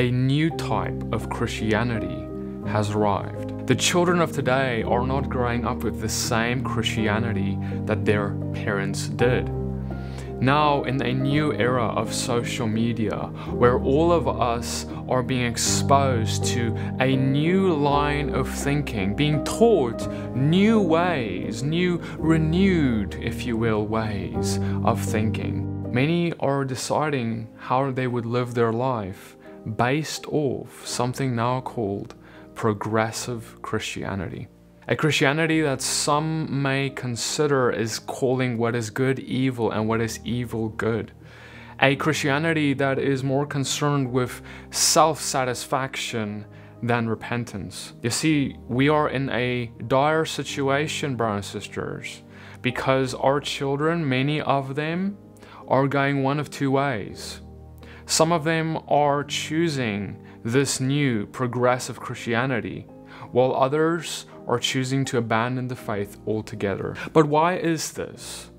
a new type of Christianity has arrived. The children of today are not growing up with the same Christianity that their parents did. Now, in a new era of social media, where all of us are being exposed to a new line of thinking, being taught new ways, new renewed, if you will, ways of thinking, many are deciding how they would live their life based off something now called progressive Christianity. A Christianity that some may consider is calling what is good evil and what is evil good. A Christianity that is more concerned with self satisfaction than repentance. You see, we are in a dire situation, brothers and sisters, because our children, many of them, are going one of two ways. Some of them are choosing this new progressive Christianity, while others are choosing to abandon the faith altogether. But why is this?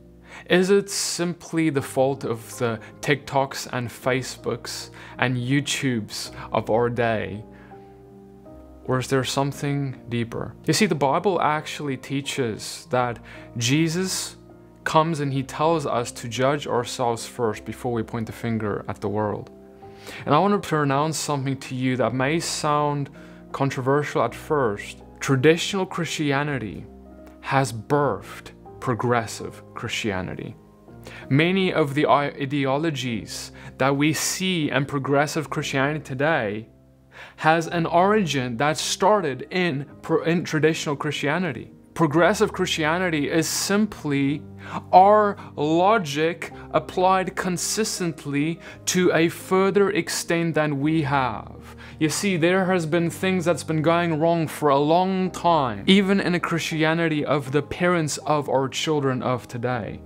Is it simply the fault of the TikToks and Facebooks and YouTubes of our day? Or is there something deeper? You see, the Bible actually teaches that Jesus comes and he tells us to judge ourselves first before we point the finger at the world. And I want to pronounce something to you that may sound controversial at first. Traditional Christianity has birthed progressive Christianity. Many of the ideologies that we see in progressive Christianity today has an origin that started in, in traditional Christianity. Progressive Christianity is simply our logic applied consistently to a further extent than we have. You see, there has been things that's been going wrong for a long time, even in a Christianity of the parents of our children of today.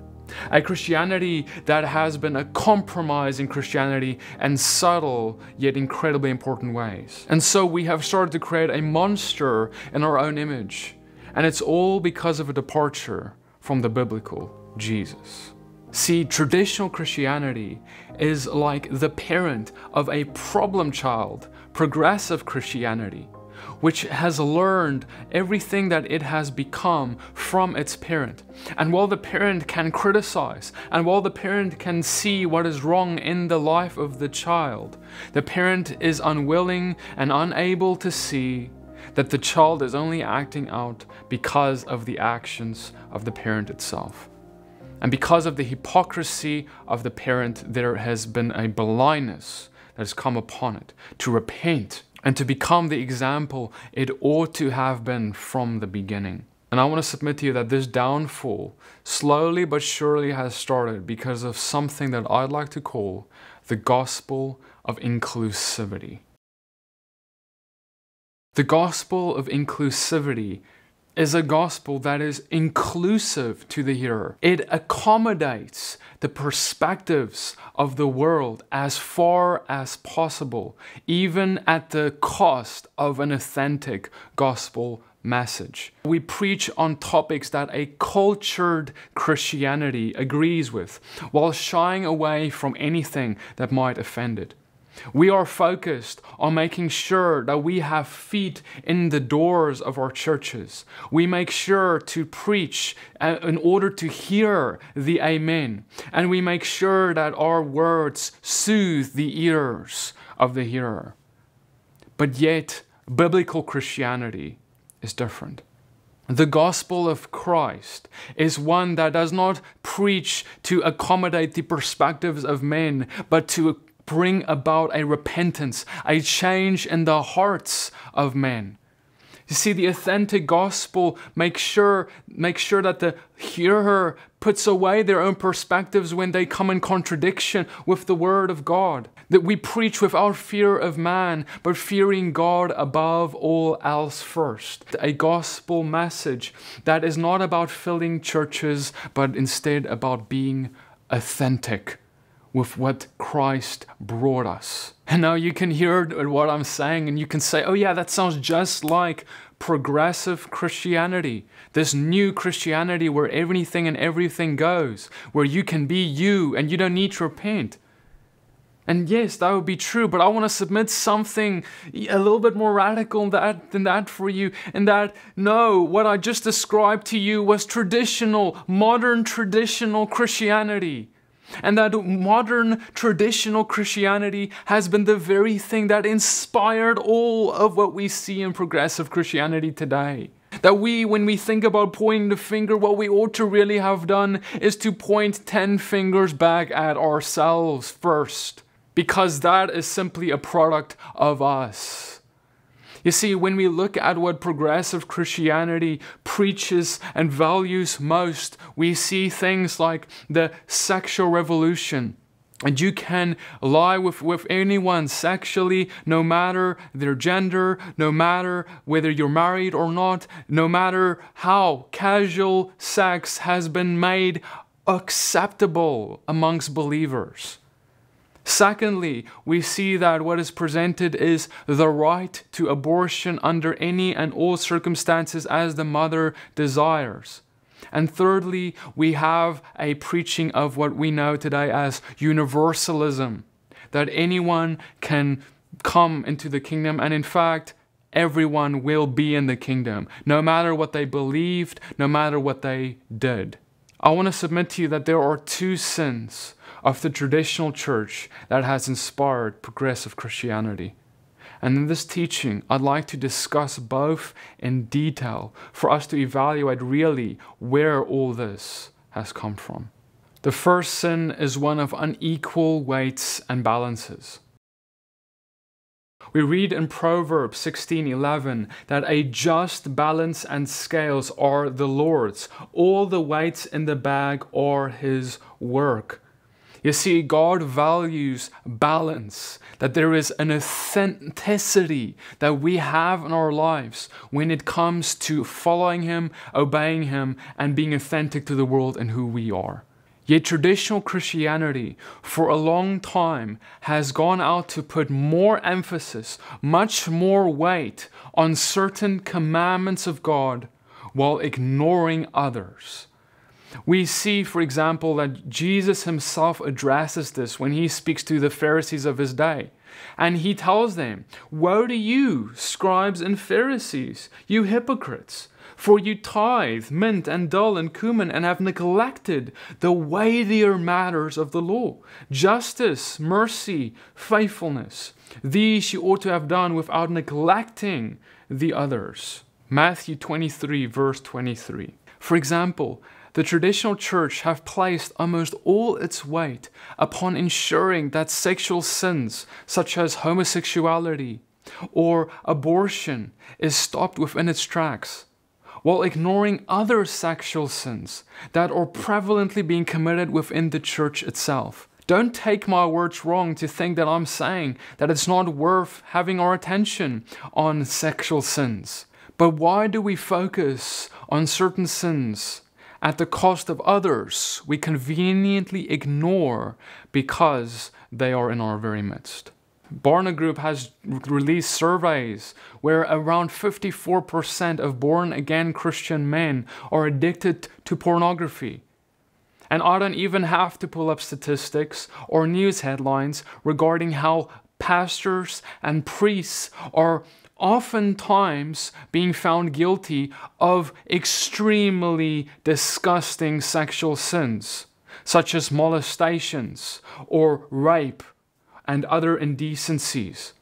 A Christianity that has been a compromise in Christianity in subtle yet incredibly important ways. And so we have started to create a monster in our own image and it's all because of a departure from the biblical Jesus. See, traditional Christianity is like the parent of a problem child, progressive Christianity, which has learned everything that it has become from its parent. And while the parent can criticize, and while the parent can see what is wrong in the life of the child, the parent is unwilling and unable to see that the child is only acting out because of the actions of the parent itself. And because of the hypocrisy of the parent, there has been a blindness that has come upon it to repent and to become the example it ought to have been from the beginning. And I want to submit to you that this downfall slowly but surely has started because of something that I'd like to call the gospel of inclusivity. The gospel of inclusivity is a gospel that is inclusive to the hearer. It accommodates the perspectives of the world as far as possible, even at the cost of an authentic gospel message. We preach on topics that a cultured Christianity agrees with, while shying away from anything that might offend it. We are focused on making sure that we have feet in the doors of our churches. We make sure to preach uh, in order to hear the Amen. And we make sure that our words soothe the ears of the hearer. But yet, biblical Christianity is different. The gospel of Christ is one that does not preach to accommodate the perspectives of men, but to bring about a repentance, a change in the hearts of men. You see, the authentic gospel makes sure, makes sure that the hearer puts away their own perspectives when they come in contradiction with the word of God. That we preach without fear of man, but fearing God above all else first. A gospel message that is not about filling churches, but instead about being authentic with what Christ brought us. And now you can hear what I'm saying and you can say, oh, yeah, that sounds just like progressive Christianity. This new Christianity where anything and everything goes, where you can be you and you don't need to repent. And yes, that would be true, but I want to submit something a little bit more radical than that, than that for you. And that, no, what I just described to you was traditional, modern traditional Christianity. And that modern traditional Christianity has been the very thing that inspired all of what we see in progressive Christianity today. That we, when we think about pointing the finger, what we ought to really have done is to point 10 fingers back at ourselves first because that is simply a product of us. You see, when we look at what progressive Christianity preaches and values most, we see things like the sexual revolution. And you can lie with, with anyone sexually, no matter their gender, no matter whether you're married or not, no matter how casual sex has been made acceptable amongst believers. Secondly, we see that what is presented is the right to abortion under any and all circumstances as the mother desires. And thirdly, we have a preaching of what we know today as universalism, that anyone can come into the kingdom, and in fact, everyone will be in the kingdom, no matter what they believed, no matter what they did. I want to submit to you that there are two sins of the traditional church that has inspired progressive Christianity. And in this teaching, I'd like to discuss both in detail for us to evaluate really where all this has come from. The first sin is one of unequal weights and balances. We read in Proverbs 16:11 that a just balance and scales are the Lord's. All the weights in the bag are his work. You see, God values balance, that there is an authenticity that we have in our lives when it comes to following Him, obeying Him, and being authentic to the world and who we are. Yet traditional Christianity for a long time has gone out to put more emphasis, much more weight on certain commandments of God while ignoring others. We see, for example, that Jesus himself addresses this when he speaks to the Pharisees of his day. And he tells them, Woe to you, scribes and Pharisees, you hypocrites! For you tithe mint and dill and cumin and have neglected the weightier matters of the law justice, mercy, faithfulness. These you ought to have done without neglecting the others. Matthew 23, verse 23. For example, the traditional church have placed almost all its weight upon ensuring that sexual sins, such as homosexuality or abortion, is stopped within its tracks, while ignoring other sexual sins that are prevalently being committed within the church itself. Don't take my words wrong to think that I'm saying that it's not worth having our attention on sexual sins. But why do we focus on certain sins at the cost of others we conveniently ignore because they are in our very midst. Barna Group has released surveys where around 54% of born again Christian men are addicted to pornography. And I don't even have to pull up statistics or news headlines regarding how pastors and priests are oftentimes being found guilty of extremely disgusting sexual sins, such as molestations or rape and other indecencies.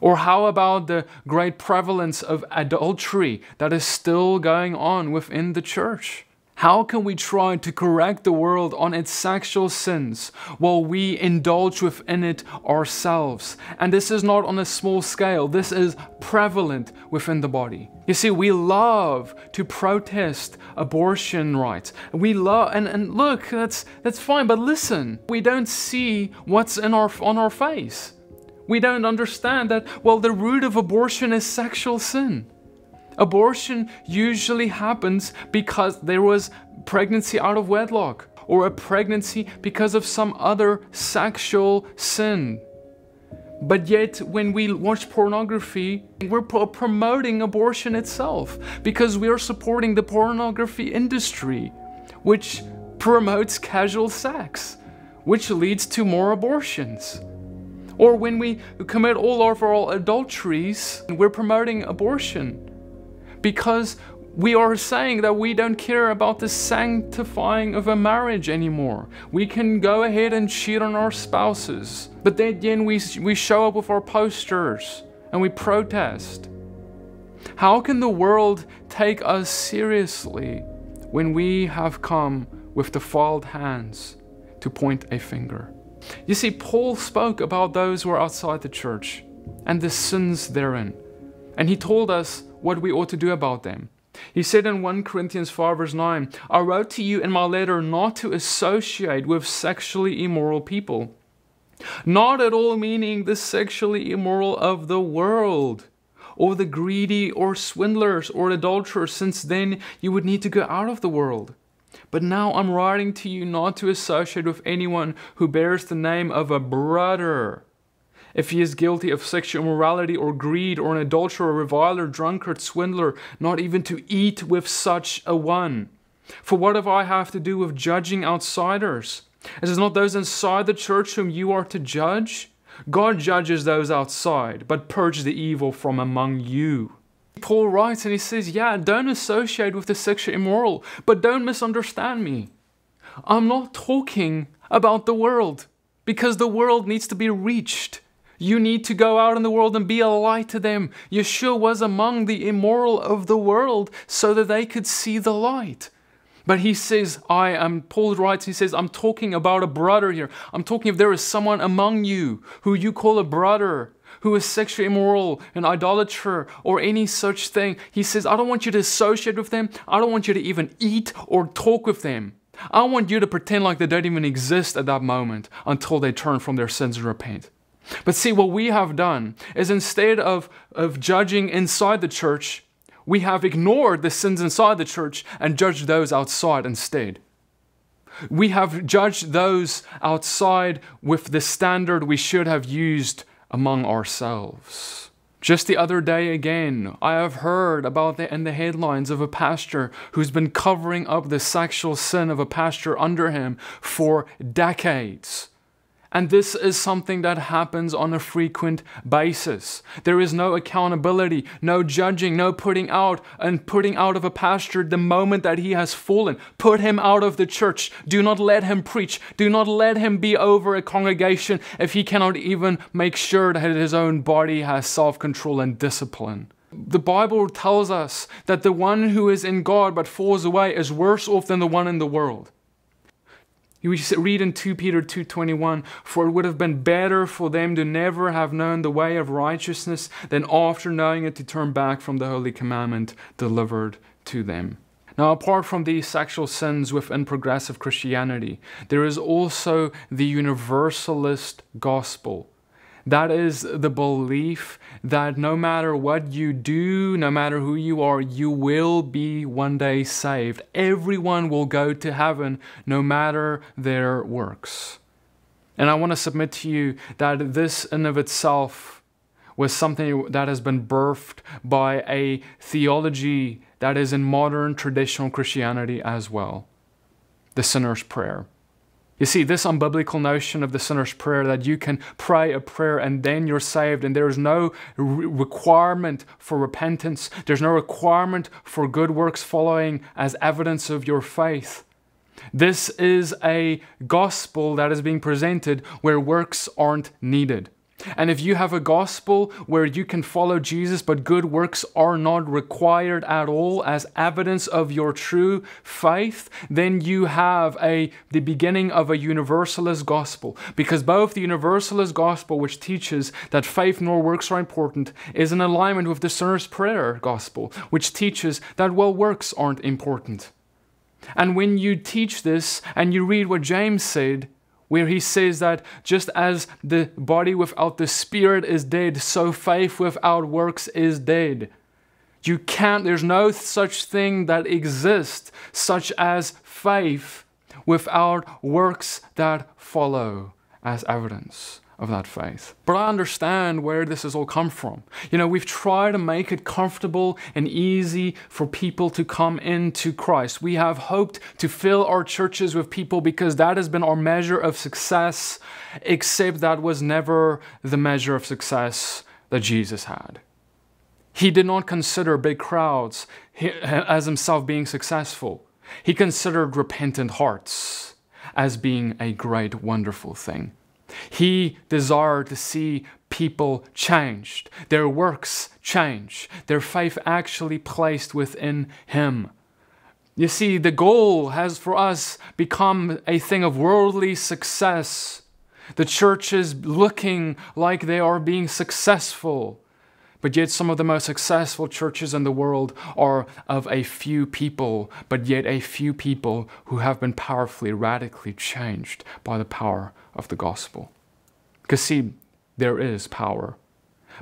Or how about the great prevalence of adultery that is still going on within the church? How can we try to correct the world on its sexual sins while we indulge within it ourselves? And this is not on a small scale, this is prevalent within the body. You see, we love to protest abortion rights. We love, and, and look, that's, that's fine, but listen, we don't see what's in our, on our face. We don't understand that, well, the root of abortion is sexual sin. Abortion usually happens because there was pregnancy out of wedlock or a pregnancy because of some other sexual sin. But yet, when we watch pornography, we're promoting abortion itself because we are supporting the pornography industry, which promotes casual sex, which leads to more abortions. Or when we commit all of our adulteries, we're promoting abortion because we are saying that we don't care about the sanctifying of a marriage anymore. We can go ahead and cheat on our spouses. But then we, we show up with our posters and we protest. How can the world take us seriously when we have come with defiled hands to point a finger? You see, Paul spoke about those who are outside the church and the sins therein. And he told us what we ought to do about them. He said in 1 Corinthians 5, verse 9, I wrote to you in my letter not to associate with sexually immoral people. Not at all meaning the sexually immoral of the world, or the greedy, or swindlers, or adulterers, since then you would need to go out of the world. But now I'm writing to you not to associate with anyone who bears the name of a brother if he is guilty of sexual immorality or greed or an adulterer, reviler, drunkard, swindler, not even to eat with such a one. For what have I have to do with judging outsiders? Is it not those inside the church whom you are to judge? God judges those outside, but purge the evil from among you. Paul writes and he says, Yeah, don't associate with the sexually immoral, but don't misunderstand me. I'm not talking about the world because the world needs to be reached. You need to go out in the world and be a light to them. Yeshua was among the immoral of the world so that they could see the light. But he says, I am, Paul writes, he says, I'm talking about a brother here. I'm talking if there is someone among you who you call a brother, who is sexually immoral, an idolater, or any such thing. He says, I don't want you to associate with them. I don't want you to even eat or talk with them. I want you to pretend like they don't even exist at that moment until they turn from their sins and repent. But see, what we have done is instead of, of judging inside the church, we have ignored the sins inside the church and judged those outside instead. We have judged those outside with the standard we should have used among ourselves. Just the other day again, I have heard about the, in the headlines of a pastor who's been covering up the sexual sin of a pastor under him for decades. And this is something that happens on a frequent basis. There is no accountability, no judging, no putting out and putting out of a pastor the moment that he has fallen. Put him out of the church. Do not let him preach. Do not let him be over a congregation if he cannot even make sure that his own body has self control and discipline. The Bible tells us that the one who is in God but falls away is worse off than the one in the world. We read in 2 Peter 2:21, "For it would have been better for them to never have known the way of righteousness than after knowing it to turn back from the holy commandment delivered to them." Now, apart from these sexual sins within progressive Christianity, there is also the universalist gospel that is the belief that no matter what you do, no matter who you are, you will be one day saved. Everyone will go to heaven no matter their works. And I want to submit to you that this in of itself was something that has been birthed by a theology that is in modern traditional Christianity as well the sinner's prayer. You see, this unbiblical notion of the sinner's prayer that you can pray a prayer and then you're saved, and there is no re- requirement for repentance, there's no requirement for good works following as evidence of your faith. This is a gospel that is being presented where works aren't needed. And if you have a gospel where you can follow Jesus, but good works are not required at all as evidence of your true faith, then you have a the beginning of a universalist gospel. Because both the universalist gospel, which teaches that faith nor works are important, is in alignment with the sinner's prayer gospel, which teaches that well works aren't important. And when you teach this and you read what James said, where he says that just as the body without the spirit is dead, so faith without works is dead. You can't, there's no such thing that exists, such as faith without works that follow. as evidence of that faith. But I understand where this has all come from. You know, we've tried to make it comfortable and easy for people to come into Christ. We have hoped to fill our churches with people because that has been our measure of success, except that was never the measure of success that Jesus had. He did not consider big crowds as himself being successful. He considered repentant hearts as being a great, wonderful thing. He desired to see people changed, their works change, their faith actually placed within Him. You see, the goal has for us become a thing of worldly success. The church is looking like they are being successful. But yet, some of the most successful churches in the world are of a few people, but yet a few people who have been powerfully, radically changed by the power of the gospel. Because, see, there is power.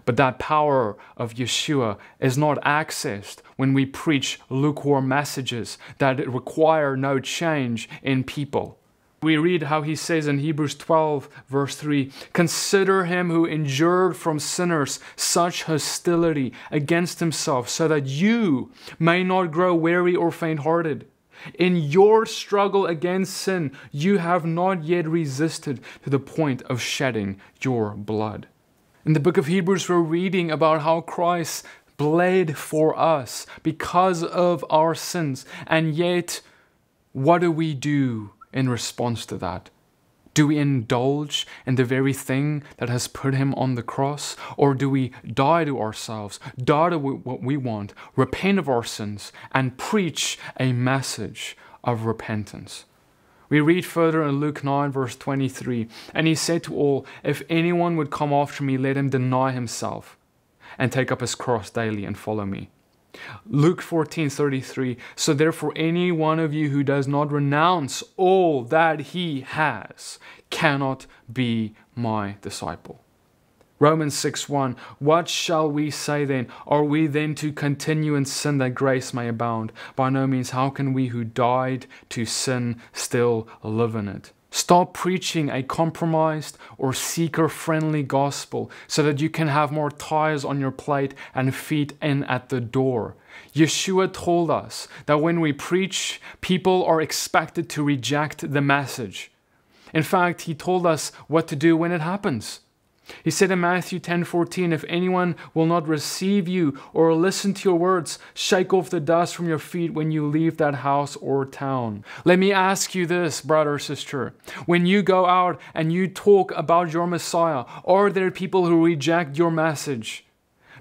But that power of Yeshua is not accessed when we preach lukewarm messages that require no change in people. We read how he says in Hebrews 12, verse 3 Consider him who endured from sinners such hostility against himself, so that you may not grow weary or faint hearted. In your struggle against sin, you have not yet resisted to the point of shedding your blood. In the book of Hebrews, we're reading about how Christ bled for us because of our sins. And yet, what do we do in response to that? Do we indulge in the very thing that has put him on the cross? Or do we die to ourselves, die to what we want, repent of our sins, and preach a message of repentance? We read further in Luke 9, verse 23 And he said to all, If anyone would come after me, let him deny himself and take up his cross daily and follow me. Luke 14:33 So therefore any one of you who does not renounce all that he has cannot be my disciple. Romans 6, 1. What shall we say then? Are we then to continue in sin that grace may abound? By no means how can we who died to sin still live in it? Stop preaching a compromised or seeker friendly gospel so that you can have more tithes on your plate and feet in at the door. Yeshua told us that when we preach, people are expected to reject the message. In fact, he told us what to do when it happens. He said in Matthew 10:14, If anyone will not receive you or listen to your words, shake off the dust from your feet when you leave that house or town. Let me ask you this, brother or sister. When you go out and you talk about your Messiah, are there people who reject your message?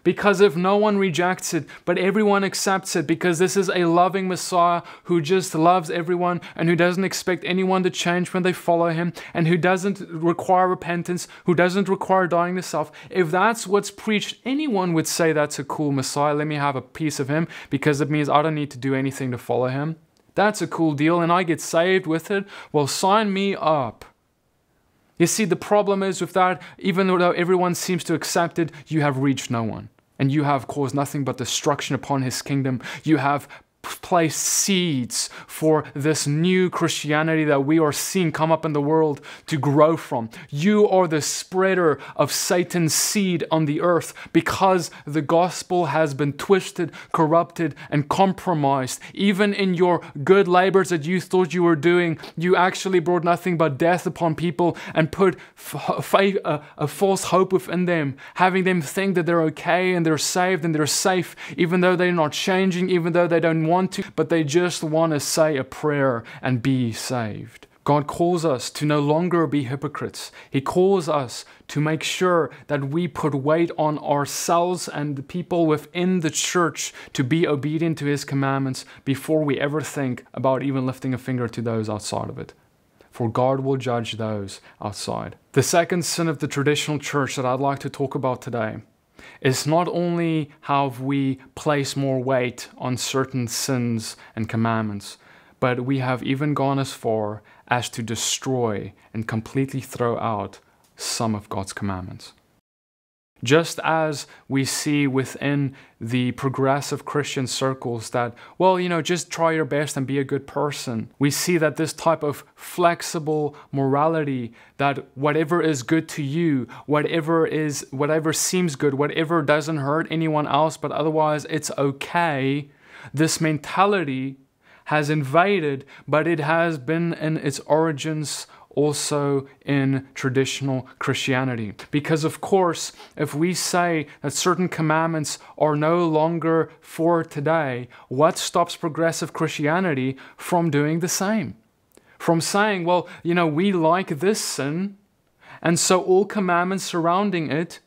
Because if no one rejects it, but everyone accepts it, because this is a loving Messiah who just loves everyone and who doesn't expect anyone to change when they follow him and who doesn't require repentance, who doesn't require dying to self, if that's what's preached, anyone would say that's a cool Messiah. Let me have a piece of him because it means I don't need to do anything to follow him. That's a cool deal and I get saved with it. Well, sign me up. You see, the problem is with that, even though everyone seems to accept it, you have reached no one. And you have caused nothing but destruction upon his kingdom. You have place seeds for this new Christianity that we are seeing come up in the world to grow from. You are the spreader of Satan's seed on the earth because the gospel has been twisted, corrupted, and compromised. Even in your good labors that you thought you were doing, you actually brought nothing but death upon people and put a, uh, a false hope within them, having them think that they're okay and they're saved and they're safe, even though they're not changing, even though they don't want to, but they just want to say a prayer and be saved. God calls us to no longer be hypocrites. He calls us to make sure that we put weight on ourselves and the people within the church to be obedient to His commandments before we ever think about even lifting a finger to those outside of it. For God will judge those outside. The second sin of the traditional church that I'd like to talk about today is not only how we place more weight on certain sins and commandments, but we have even gone as far as to destroy and completely throw out some of God's commandments. Just as we see within the progressive Christian circles that, well, you know, just try your best and be a good person. We see that this type of flexible morality, that whatever is good to you, whatever is, whatever seems good, whatever doesn't hurt anyone else, but otherwise it's okay, this mentality has invaded, but it has been in its origins also in traditional Christianity. Because, of course, if we say that certain commandments are no longer for today, what stops progressive Christianity from doing the same? From saying, well, you know, we like this sin, and so all commandments surrounding it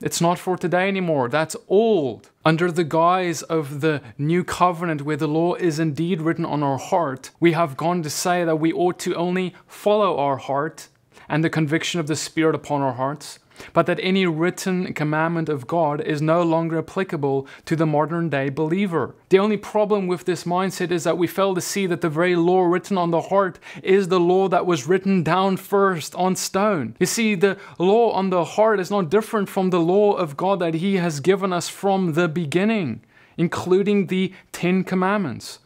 it's not for today anymore. That's old. Under the guise of the new covenant, where the law is indeed written on our heart, we have gone to say that we ought to only follow our heart and the conviction of the Spirit upon our hearts but that any written commandment of God is no longer applicable to the modern day believer. The only problem with this mindset is that we fail to see that the very law written on the heart is the law that was written down first on stone. You see, the law on the heart is not different from the law of God that He has given us from the beginning, including the Ten Commandments.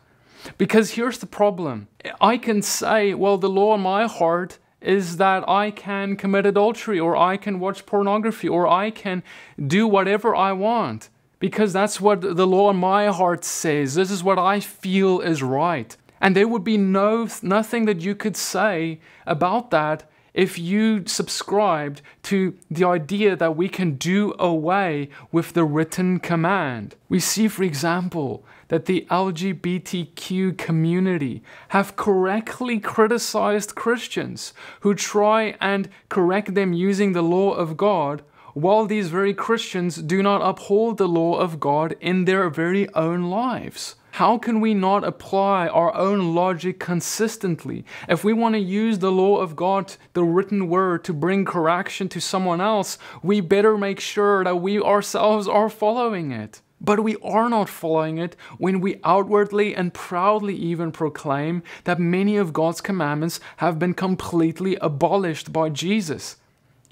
Because here's the problem I can say, well, the law on my heart is that I can commit adultery or I can watch pornography or I can do whatever I want because that's what the law in my heart says. This is what I feel is right. And there would be no nothing that you could say about that if you subscribed to the idea that we can do away with the written command. We see, for example, that the LGBTQ community have correctly criticized Christians who try and correct them using the law of God while these very Christians do not uphold the law of God in their very own lives. How can we not apply our own logic consistently? If we want to use the law of God, the written word, to bring correction to someone else, we better make sure that we ourselves are following it. But we are not following it when we outwardly and proudly even proclaim that many of God's commandments have been completely abolished by Jesus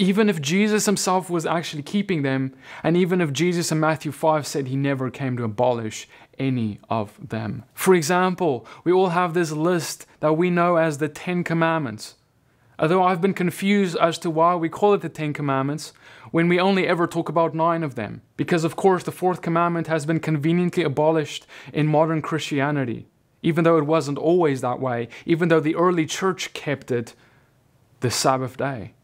even if Jesus himself was actually keeping them, and even if Jesus in Matthew 5 said he never came to abolish any of them. For example, we all have this list that we know as the Ten Commandments. Although I've been confused as to why we call it the Ten Commandments when we only ever talk about nine of them. Because, of course, the fourth commandment has been conveniently abolished in modern Christianity, even though it wasn't always that way, even though the early church kept it the Sabbath day.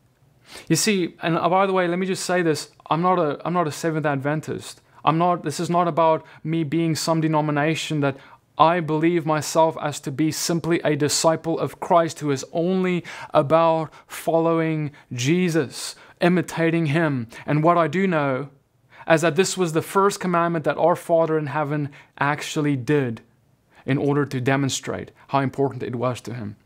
You see, and uh, by the way, let me just say this I'm not a, I'm not a Seventh Adventist. I'm not, this is not about me being some denomination that I believe myself as to be simply a disciple of Christ who is only about following Jesus, imitating Him. And what I do know is that this was the first commandment that our Father in heaven actually did in order to demonstrate how important it was to Him.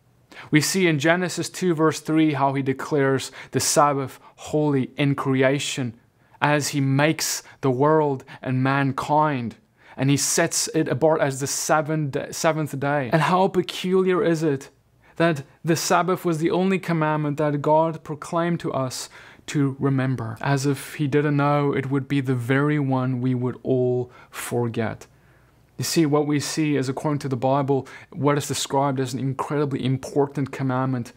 We see in Genesis 2, verse 3, how He declares the Sabbath holy in creation as he makes the world and mankind. And he sets it apart as the seventh day. And how peculiar is it that the Sabbath was the only commandment that God proclaimed to us to remember, as if he didn't know it would be the very one we would all forget. You see, what we see is, according to the Bible, what is described as an incredibly important commandment.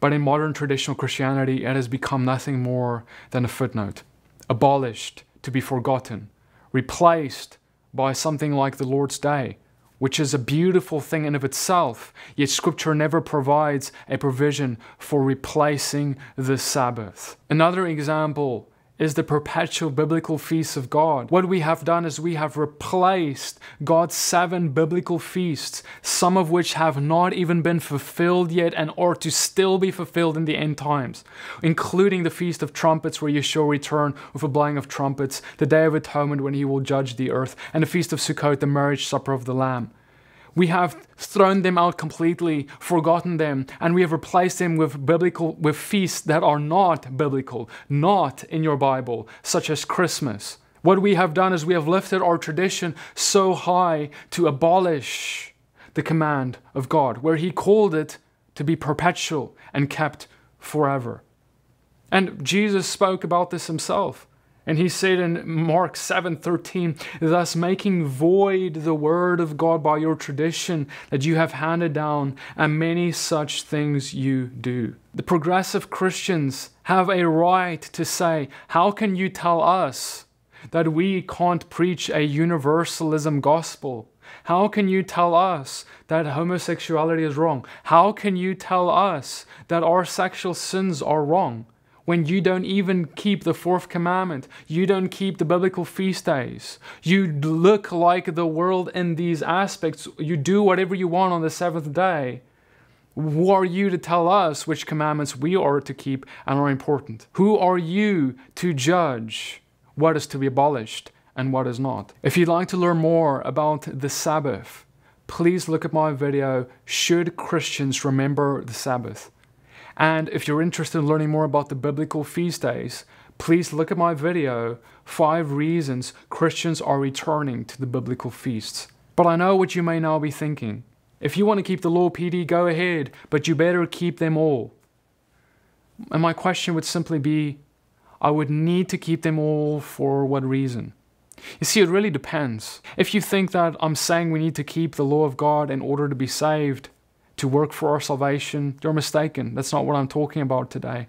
But in modern traditional Christianity, it has become nothing more than a footnote abolished, to be forgotten, replaced by something like the Lord's Day, which is a beautiful thing in of itself, yet Scripture never provides a provision for replacing the Sabbath. Another example is the perpetual biblical feasts of God. What we have done is we have replaced God's seven biblical feasts, some of which have not even been fulfilled yet and are to still be fulfilled in the end times, including the Feast of Trumpets, where Yeshua return with a blowing of trumpets, the Day of Atonement, when he will judge the earth, and the Feast of Sukkot, the marriage supper of the Lamb. We have thrown them out completely, forgotten them, and we have replaced them with biblical with feasts that are not biblical, not in your Bible, such as Christmas. What we have done is we have lifted our tradition so high to abolish the command of God, where He called it to be perpetual and kept forever. And Jesus spoke about this himself. And he said in Mark 7:13, thus making void the word of God by your tradition that you have handed down, and many such things you do. The progressive Christians have a right to say, How can you tell us that we can't preach a universalism gospel? How can you tell us that homosexuality is wrong? How can you tell us that our sexual sins are wrong? When you don't even keep the fourth commandment, you don't keep the biblical feast days, you look like the world in these aspects, you do whatever you want on the seventh day. Who are you to tell us which commandments we are to keep and are important? Who are you to judge what is to be abolished and what is not? If you'd like to learn more about the Sabbath, please look at my video, Should Christians Remember the Sabbath? And if you're interested in learning more about the biblical feast days, please look at my video, Five Reasons Christians Are Returning to the Biblical Feasts. But I know what you may now be thinking. If you want to keep the law PD, go ahead, but you better keep them all. And my question would simply be, I would need to keep them all for what reason? You see, it really depends. If you think that I'm saying we need to keep the law of God in order to be saved, to work for our salvation, you're mistaken. That's not what I'm talking about today.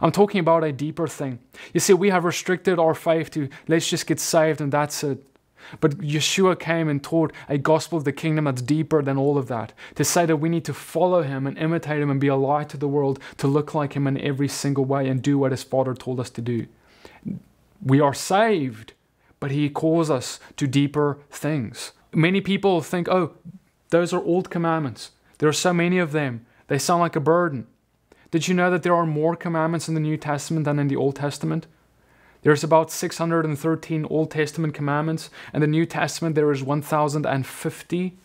I'm talking about a deeper thing. You see, we have restricted our faith to let's just get saved and that's it. But Yeshua came and taught a gospel of the kingdom that's deeper than all of that. To say that we need to follow him and imitate him and be a light to the world, to look like him in every single way and do what his Father told us to do. We are saved, but he calls us to deeper things. Many people think, oh, those are old commandments. There are so many of them, they sound like a burden. Did you know that there are more commandments in the New Testament than in the Old Testament? There's about 613 Old Testament commandments, and the New Testament there is 1050.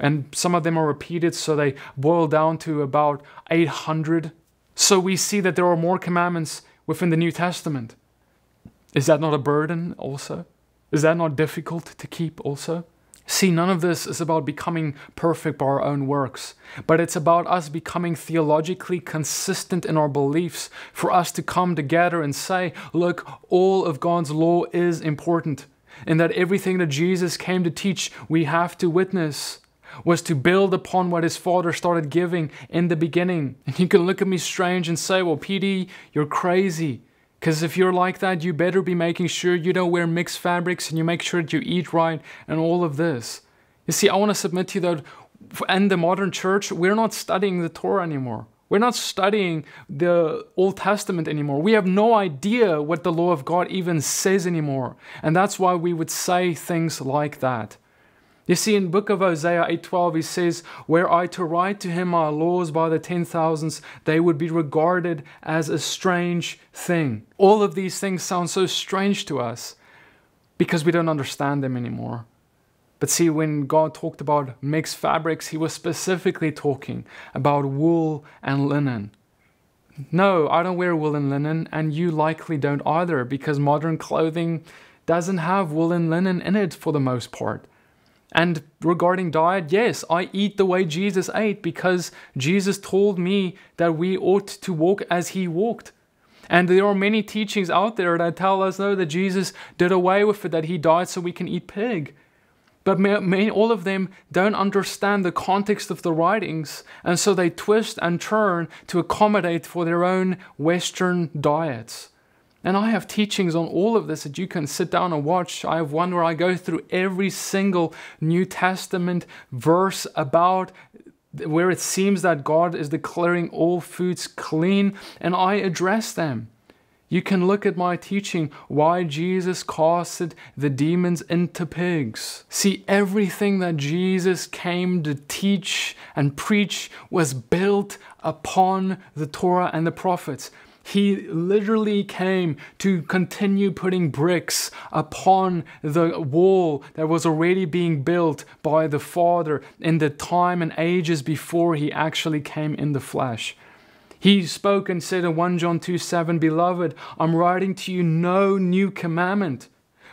And some of them are repeated, so they boil down to about 800. So we see that there are more commandments within the New Testament. Is that not a burden also? Is that not difficult to keep also? See, none of this is about becoming perfect by our own works, but it's about us becoming theologically consistent in our beliefs, for us to come together and say, look, all of God's law is important, and that everything that Jesus came to teach, we have to witness, was to build upon what his Father started giving in the beginning. And you can look at me strange and say, well, PD, you're crazy. Because if you're like that, you better be making sure you don't wear mixed fabrics and you make sure that you eat right and all of this. You see, I want to submit to you that in the modern church, we're not studying the Torah anymore. We're not studying the Old Testament anymore. We have no idea what the law of God even says anymore. And that's why we would say things like that. You see, in book of Hosea 8.12, he says, Were I to write to him my laws by the ten thousands, they would be regarded as a strange thing. All of these things sound so strange to us because we don't understand them anymore. But see, when God talked about mixed fabrics, he was specifically talking about wool and linen. No, I don't wear wool and linen, and you likely don't either, because modern clothing doesn't have wool and linen in it for the most part. And regarding diet, yes, I eat the way Jesus ate because Jesus told me that we ought to walk as he walked. And there are many teachings out there that tell us, though, that Jesus did away with it, that he died so we can eat pig. But many, all of them don't understand the context of the writings, and so they twist and turn to accommodate for their own Western diets. And I have teachings on all of this that you can sit down and watch. I have one where I go through every single New Testament verse about where it seems that God is declaring all foods clean, and I address them. You can look at my teaching, why Jesus casted the demons into pigs. See, everything that Jesus came to teach and preach was built upon the Torah and the prophets. He literally came to continue putting bricks upon the wall that was already being built by the Father in the time and ages before he actually came in the flesh. He spoke and said in 1 John 2 7, Beloved, I'm writing to you no new commandment,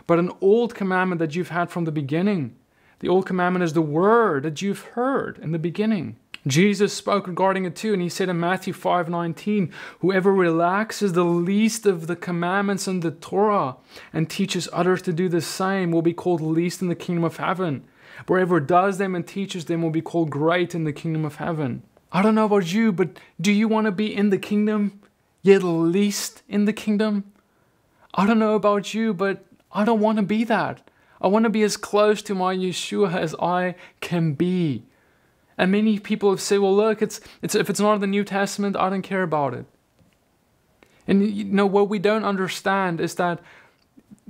but an old commandment that you've had from the beginning. The old commandment is the word that you've heard in the beginning. Jesus spoke regarding it too, and he said in Matthew 5:19, "Whoever relaxes the least of the commandments in the Torah and teaches others to do the same will be called least in the kingdom of heaven. Whoever does them and teaches them will be called great in the kingdom of heaven." I don't know about you, but do you want to be in the kingdom, yet least in the kingdom? I don't know about you, but I don't want to be that. I want to be as close to my Yeshua as I can be. And many people have said, well, look, it's, it's, if it's not in the New Testament, I don't care about it. And you know, what we don't understand is that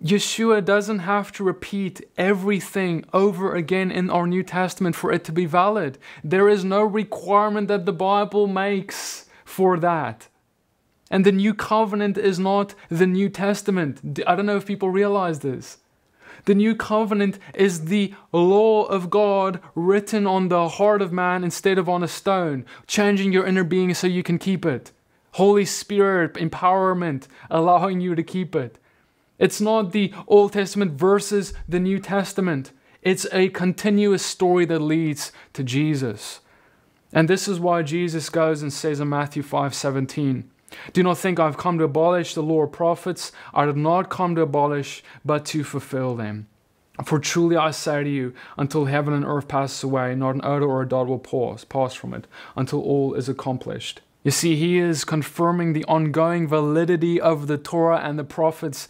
Yeshua doesn't have to repeat everything over again in our New Testament for it to be valid. There is no requirement that the Bible makes for that. And the New Covenant is not the New Testament. I don't know if people realize this. The new covenant is the law of God written on the heart of man instead of on a stone, changing your inner being so you can keep it. Holy Spirit empowerment, allowing you to keep it. It's not the Old Testament versus the New Testament. It's a continuous story that leads to Jesus. And this is why Jesus goes and says in Matthew 5 17, do not think I've come to abolish the law or prophets. I did not come to abolish, but to fulfill them. For truly I say to you, until heaven and earth passes away, not an iota or a dot will pause, pass from it, until all is accomplished. You see, he is confirming the ongoing validity of the Torah and the prophets.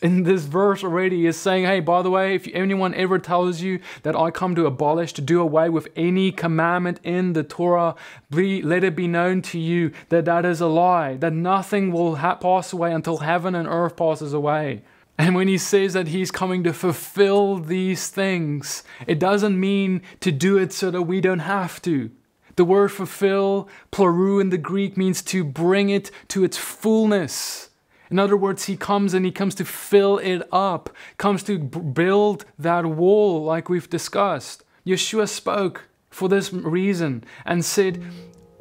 In this verse already, is saying, hey, by the way, if anyone ever tells you that I come to abolish, to do away with any commandment in the Torah, be, let it be known to you that that is a lie, that nothing will pass away until heaven and earth passes away. And when he says that he's coming to fulfill these things, it doesn't mean to do it so that we don't have to. The word fulfill, pleroo in the Greek, means to bring it to its fullness. In other words, he comes and he comes to fill it up, comes to build that wall like we've discussed. Yeshua spoke for this reason and said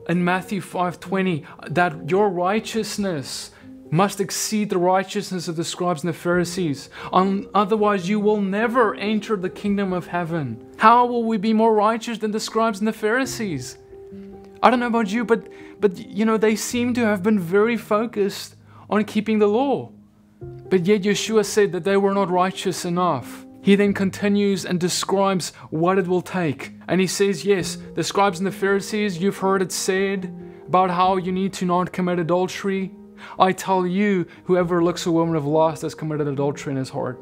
in Matthew 5:20 that your righteousness must exceed the righteousness of the scribes and the Pharisees. Um, otherwise, you will never enter the kingdom of heaven. How will we be more righteous than the scribes and the Pharisees? I don't know about you, but but you know they seem to have been very focused on keeping the law. But yet Yeshua said that they were not righteous enough. He then continues and describes what it will take. And he says, Yes, the scribes and the Pharisees, you've heard it said about how you need to not commit adultery. I tell you, whoever looks a woman of lust has committed adultery in his heart.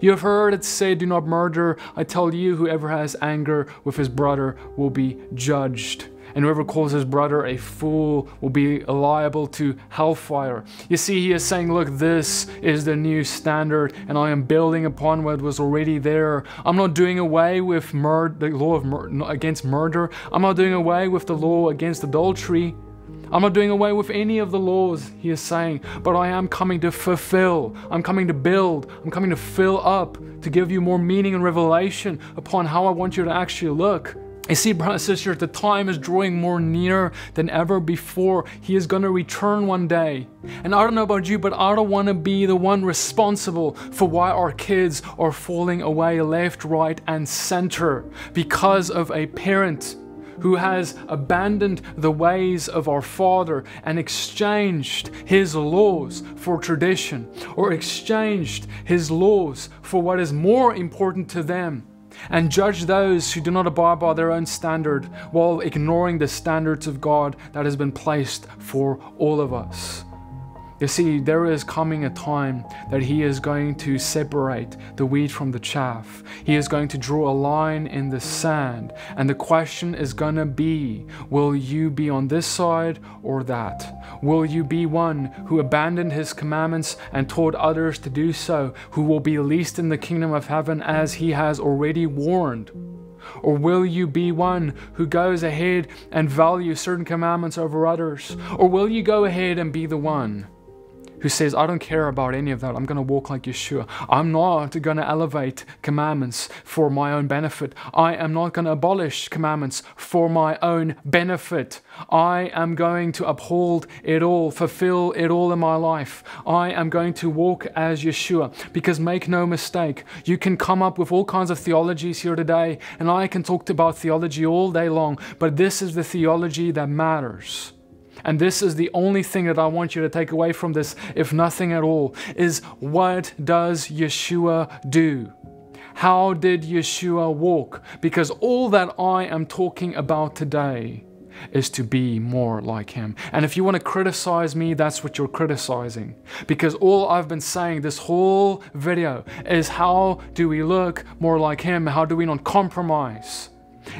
You have heard it said, Do not murder. I tell you, whoever has anger with his brother will be judged and whoever calls his brother a fool will be liable to hellfire. You see, he is saying, Look, this is the new standard, and I am building upon what was already there. I'm not doing away with the law of mur- against murder, I'm not doing away with the law against adultery. I'm not doing away with any of the laws, he is saying, but I am coming to fulfill. I'm coming to build. I'm coming to fill up, to give you more meaning and revelation upon how I want you to actually look. You see, brothers and sisters, the time is drawing more near than ever before. He is going to return one day. And I don't know about you, but I don't want to be the one responsible for why our kids are falling away left, right, and center because of a parent who has abandoned the ways of our Father and exchanged His laws for tradition, or exchanged His laws for what is more important to them and judge those who do not abide by their own standard while ignoring the standards of God that has been placed for all of us. You see, there is coming a time that He is going to separate the wheat from the chaff. He is going to draw a line in the sand. And the question is going to be will you be on this side or that? Will you be one who abandoned His commandments and taught others to do so, who will be least in the kingdom of heaven as He has already warned? Or will you be one who goes ahead and values certain commandments over others? Or will you go ahead and be the one who says, I don't care about any of that. I'm going to walk like Yeshua. I'm not going to elevate commandments for my own benefit. I am not going to abolish commandments for my own benefit. I am going to uphold it all, fulfill it all in my life. I am going to walk as Yeshua. Because make no mistake, you can come up with all kinds of theologies here today, and I can talk about theology all day long, but this is the theology that matters. And this is the only thing that I want you to take away from this, if nothing at all, is what does Yeshua do? How did Yeshua walk? Because all that I am talking about today is to be more like him. And if you want to criticize me, that's what you're criticizing. Because all I've been saying this whole video is how do we look more like him? How do we not compromise?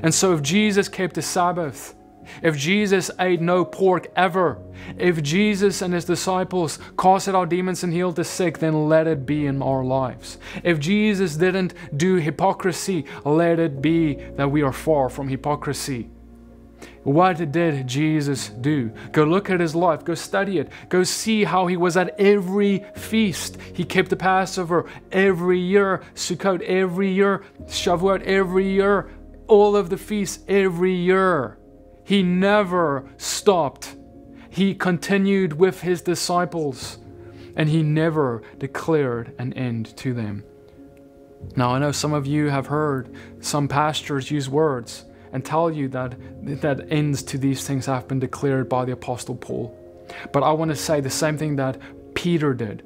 And so if Jesus kept the Sabbath, if Jesus ate no pork ever, if Jesus and his disciples casted out demons and healed the sick, then let it be in our lives. If Jesus didn't do hypocrisy, let it be that we are far from hypocrisy. What did Jesus do? Go look at his life, go study it, go see how he was at every feast. He kept the Passover every year, Sukkot every year, Shavuot every year, all of the feasts every year. He never stopped. He continued with his disciples and he never declared an end to them. Now, I know some of you have heard some pastors use words and tell you that, that ends to these things have been declared by the Apostle Paul. But I want to say the same thing that Peter did.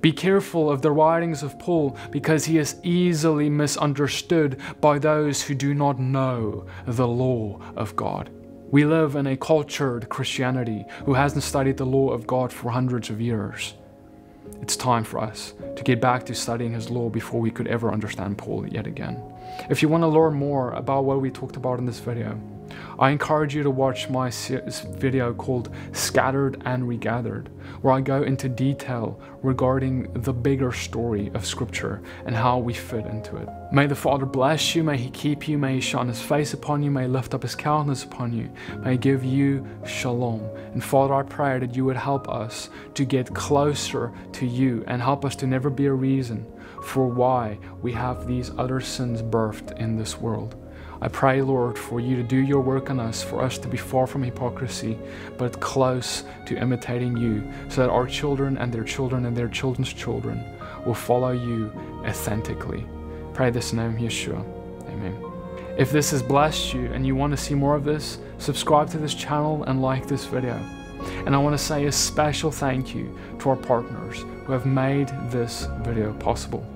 Be careful of the writings of Paul because he is easily misunderstood by those who do not know the law of God. We live in a cultured Christianity who hasn't studied the law of God for hundreds of years. It's time for us to get back to studying His law before we could ever understand Paul yet again. If you want to learn more about what we talked about in this video, I encourage you to watch my video called Scattered and Regathered, where I go into detail regarding the bigger story of Scripture and how we fit into it. May the Father bless you, may He keep you, may He shine His face upon you, may He lift up His countenance upon you, may He give you shalom. And Father, I pray that you would help us to get closer to you and help us to never be a reason for why we have these other sins birthed in this world. I pray, Lord, for you to do your work on us, for us to be far from hypocrisy, but close to imitating you, so that our children and their children and their children's children will follow you authentically. Pray this in name Yeshua. Amen. If this has blessed you and you want to see more of this, subscribe to this channel and like this video. And I want to say a special thank you to our partners who have made this video possible.